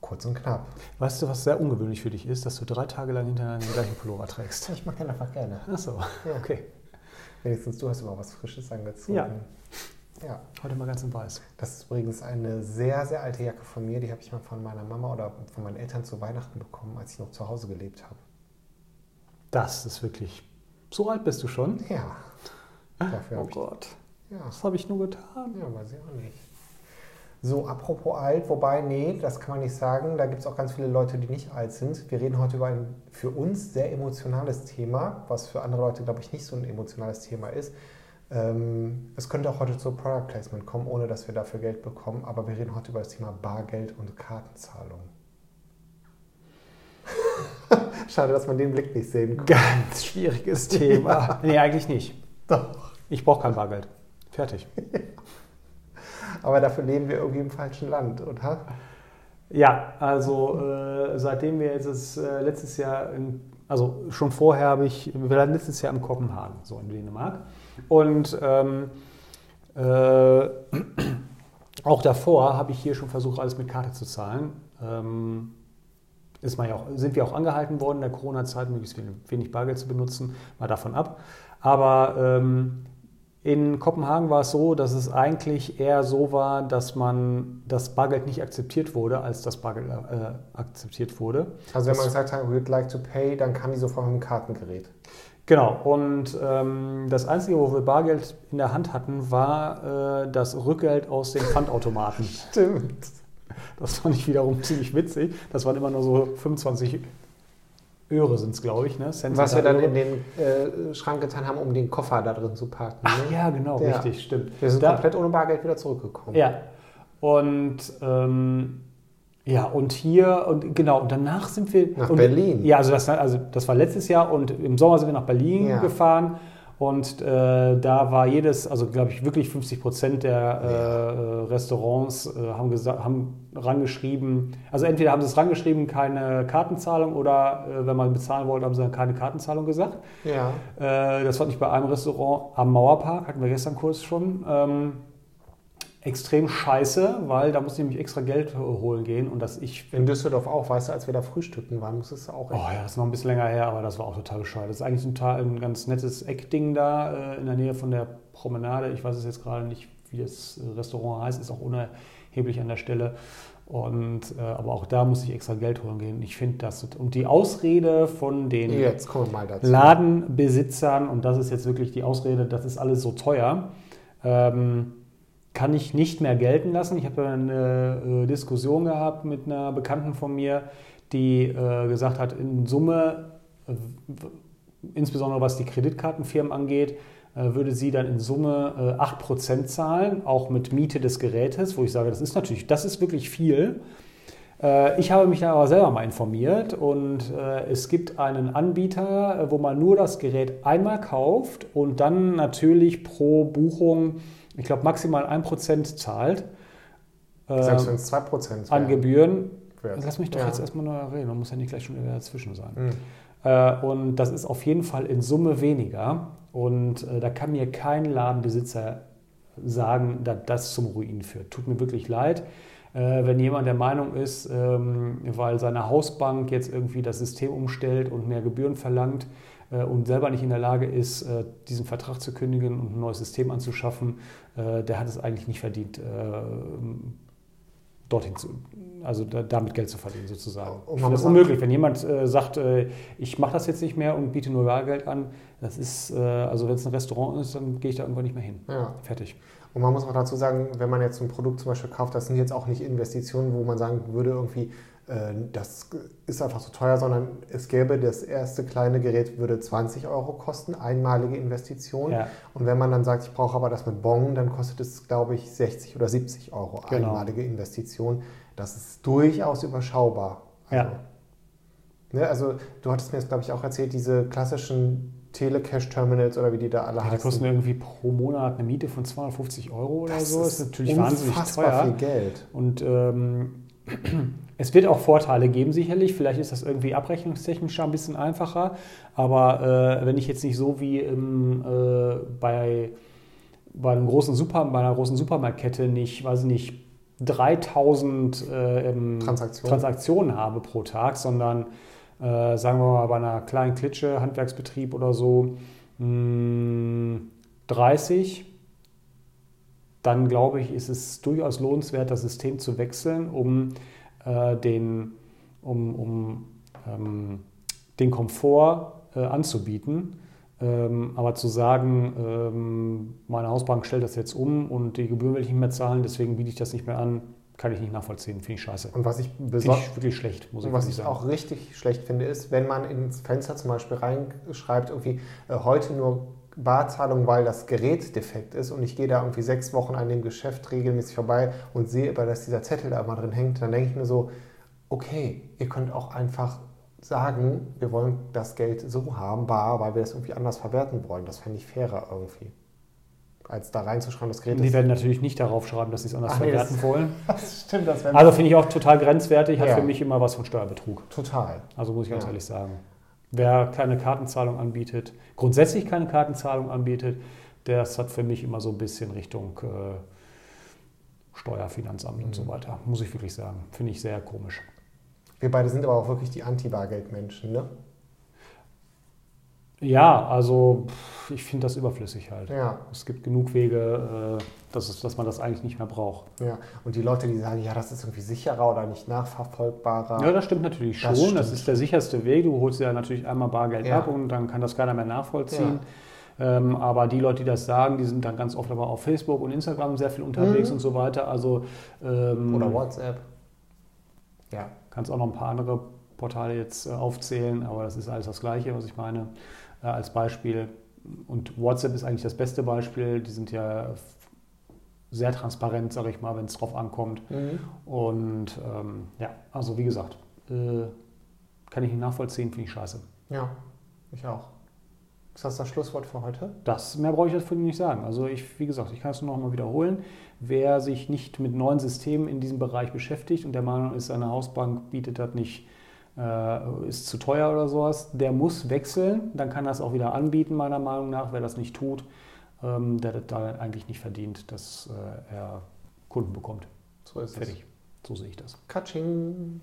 Kurz und knapp. Weißt du, was sehr ungewöhnlich für dich ist, dass du drei Tage lang hintereinander den gleichen Pullover trägst? Ich mag den einfach gerne. Ach so, Ja. okay. Wenigstens du hast immer was Frisches angezogen. Ja. Ja. Heute mal ganz in weiß. Das ist übrigens eine sehr, sehr alte Jacke von mir. Die habe ich mal von meiner Mama oder von meinen Eltern zu Weihnachten bekommen, als ich noch zu Hause gelebt habe. Das ist wirklich. So alt bist du schon? Ja. Dafür Oh ich. Gott, Ja. was habe ich nur getan? ja, weiß ich auch nicht. So, apropos alt, wobei, nee, das kann man nicht sagen. Da gibt es auch ganz viele Leute, die nicht alt sind. Wir reden heute über ein für uns sehr emotionales Thema, was für andere Leute, glaube ich, nicht so ein emotionales Thema ist. Ähm, es könnte auch heute zu Product Placement kommen, ohne dass wir dafür Geld bekommen. Aber wir reden heute über das Thema Bargeld und Kartenzahlung. Schade, dass man den Blick nicht sehen kann. Ganz schwieriges Thema. Nee, eigentlich nicht. Doch. Ich brauche kein Bargeld. Fertig. Aber dafür leben wir irgendwie im falschen Land, oder? Ja, also äh, seitdem wir jetzt äh, letztes Jahr, in, also schon vorher habe ich, wir waren letztes Jahr in Kopenhagen, so in Dänemark. Und ähm, äh, auch davor habe ich hier schon versucht, alles mit Karte zu zahlen. Ähm, ist man ja auch, sind wir auch angehalten worden in der Corona-Zeit, möglichst wenig, wenig Bargeld zu benutzen, mal davon ab. Aber ähm, in Kopenhagen war es so, dass es eigentlich eher so war, dass man das Bargeld nicht akzeptiert wurde, als das Bargeld äh, akzeptiert wurde. Also wenn man gesagt hat, we'd like to pay, dann kam die sofort mit dem Kartengerät. Genau, und ähm, das Einzige, wo wir Bargeld in der Hand hatten, war äh, das Rückgeld aus den Pfandautomaten. Stimmt. Das fand ich wiederum ziemlich witzig. Das waren immer nur so 25 Öre sind es, glaube ich. Ne? Was wir dann in den äh, Schrank getan haben, um den Koffer da drin zu parken. Ach ne? ja, genau, Ja. richtig, stimmt. Wir sind Da- komplett ohne Bargeld wieder zurückgekommen. Ja. Und ähm, ja, und hier und genau, und danach sind wir Nach und, Berlin. Ja, also das, also das war letztes Jahr und im Sommer sind wir nach Berlin Ja. gefahren. Und äh, da war jedes, also glaube ich, wirklich 50 Prozent der äh, Restaurants äh, haben, haben rangeschrieben, also entweder haben sie es rangeschrieben, keine Kartenzahlung, oder äh, wenn man bezahlen wollte, haben sie dann keine Kartenzahlung gesagt. Ja. Äh, das fand ich bei einem Restaurant am Mauerpark, hatten wir gestern kurz schon, ähm, extrem scheiße, weil da musste ich nämlich extra Geld holen gehen und dass ich. In Düsseldorf auch, weißt du, als wir da frühstücken waren, musstest du auch Oh ja, das ist noch ein bisschen länger her, aber das war auch total bescheuert. Das ist eigentlich ein, total- ein ganz nettes Eckding da äh, in der Nähe von der Promenade. Ich weiß es jetzt gerade nicht, wie das Restaurant heißt, ist auch unerheblich an der Stelle. Und, äh, aber auch da musste ich extra Geld holen gehen. Ich finde das. Und die Ausrede von den. Ladenbesitzern, und das ist jetzt wirklich die Ausrede, das ist alles so teuer, ähm, kann ich nicht mehr gelten lassen. Ich habe eine äh, Diskussion gehabt mit einer Bekannten von mir, die äh, gesagt hat, in Summe, äh, insbesondere was die Kreditkartenfirmen angeht, würde sie dann in Summe äh, 8% zahlen, auch mit Miete des Gerätes, wo ich sage, das ist natürlich, das ist wirklich viel. Ich habe mich da aber selber mal informiert und es gibt einen Anbieter, wo man nur das Gerät einmal kauft und dann natürlich pro Buchung, ich glaube, maximal 1% zahlt äh, Selbst wenn es 2% an Gebühren. wäre. Lass mich doch Ja. jetzt erstmal nur reden, man muss ja nicht gleich schon wieder dazwischen sein. Mhm. Äh, Und das ist auf jeden Fall in Summe weniger. Und äh, da kann mir kein Ladenbesitzer sagen, dass das zum Ruin führt. Tut mir wirklich leid. Äh, Wenn jemand der Meinung ist, ähm, weil seine Hausbank jetzt irgendwie das System umstellt und mehr Gebühren verlangt äh, und selber nicht in der Lage ist, äh, diesen Vertrag zu kündigen und ein neues System anzuschaffen, der hat es eigentlich nicht verdient, dorthin zu, also da, damit Geld zu verdienen sozusagen. Das muss unmöglich, wenn jemand sagt, ich mache das jetzt nicht mehr und biete nur Bargeld an, das ist, äh, also wenn es ein Restaurant ist, dann gehe ich da irgendwann nicht mehr hin. Ja. Fertig. Und man muss auch dazu sagen, wenn man jetzt ein Produkt zum Beispiel kauft, das sind jetzt auch nicht Investitionen, wo man sagen würde, irgendwie, äh, das ist einfach zu teuer, sondern es gäbe das erste kleine Gerät, würde 20 Euro kosten, einmalige Investition. Ja. Und wenn man dann sagt, ich brauche aber das mit Bon, dann kostet es, glaube ich, 60 oder 70 Euro Genau. einmalige Investition. Das ist durchaus überschaubar. Ja. Ne, also du hattest mir jetzt, glaube ich, auch erzählt, diese klassischen Telecash-Terminals oder wie die da alle Ja, die heißen. kosten irgendwie pro Monat eine Miete von 250 Euro oder das so. Das ist natürlich wahnsinnig teuer. viel Geld. Und ähm, es wird auch Vorteile geben, sicherlich. Vielleicht ist das irgendwie abrechnungstechnisch ein bisschen einfacher. Aber äh, wenn ich jetzt nicht so wie im, äh, bei, bei, einem großen Super, bei einer großen Supermarktkette nicht, weiß ich nicht, 3000 äh, Transaktionen. Transaktionen habe pro Tag, sondern äh, sagen wir mal bei einer kleinen Klitsche, Handwerksbetrieb oder so, mh, 30, dann glaube ich, ist es durchaus lohnenswert, das System zu wechseln, um äh, den, um, um, ähm, den Komfort äh, anzubieten. Ähm, aber zu sagen, ähm, meine Hausbank stellt das jetzt um und die Gebühren will ich nicht mehr zahlen, deswegen biete ich das nicht mehr an, kann ich nicht nachvollziehen, finde ich scheiße. Und was ich, ich wirklich schlecht, muss ich was ich sagen. auch richtig schlecht finde, ist, wenn man ins Fenster zum Beispiel reinschreibt, irgendwie äh, heute nur Barzahlung, weil das Gerät defekt ist und ich gehe da irgendwie sechs Wochen an dem Geschäft regelmäßig vorbei und sehe aber, dass dieser Zettel da immer drin hängt, dann denke ich mir so, okay, ihr könnt auch einfach sagen, wir wollen das Geld so haben, bar, weil wir das irgendwie anders verwerten wollen. Das fände ich fairer irgendwie. Als da reinzuschreiben, das Gerät Die werden natürlich nicht darauf schreiben, dass sie es anders Ach nee, verwerten das- wollen. Das stimmt, das Also finde ich auch total grenzwertig, hat Ja. für mich immer was von Steuerbetrug. total. Also muss ich ganz Ja. ehrlich sagen. Wer keine Kartenzahlung anbietet, grundsätzlich keine Kartenzahlung anbietet, das hat für mich immer so ein bisschen Richtung äh, Steuerfinanzamt und Mhm. so weiter. Muss ich wirklich sagen. Finde ich sehr komisch. Wir beide sind aber auch wirklich die Anti-Bargeld-Menschen, ne? Ja, also ich finde das überflüssig halt. Ja, Es gibt genug Wege, äh, dass, es, dass man das eigentlich nicht mehr braucht. ja. Und die Leute, die sagen, ja, das ist irgendwie sicherer oder nicht nachverfolgbarer. Ja, das stimmt natürlich schon. Das Das, stimmt. ist der sicherste Weg. Du holst ja natürlich einmal Bargeld Ja. ab und dann kann das keiner mehr nachvollziehen. Ähm, aber die Leute, die das sagen, die sind dann ganz oft aber auf Facebook und Instagram sehr viel unterwegs Mhm. und so weiter. Also ähm, Oder WhatsApp. Ja. kannst auch noch ein paar andere Portale jetzt äh, aufzählen, aber das ist alles das Gleiche, was ich meine, äh, als Beispiel. Und WhatsApp ist eigentlich das beste Beispiel. Die sind ja sehr transparent, sage ich mal, wenn es drauf ankommt. Mhm. Und ähm, ja, also wie gesagt, äh, kann ich nicht nachvollziehen, finde ich scheiße. Ja, ich auch. Ist das das Schlusswort für heute? Das, mehr brauche ich dafür nicht sagen. Also ich, wie gesagt, ich kann es nur noch mal wiederholen. Wer sich nicht mit neuen Systemen in diesem Bereich beschäftigt und der Meinung ist, seine Hausbank bietet das nicht, äh, ist zu teuer oder sowas, der muss wechseln. Dann kann er es auch wieder anbieten, meiner Meinung nach. Wer das nicht tut, ähm, der hat da eigentlich nicht verdient, dass äh, er Kunden bekommt. So ist es. Fertig. So sehe ich das. Katsching.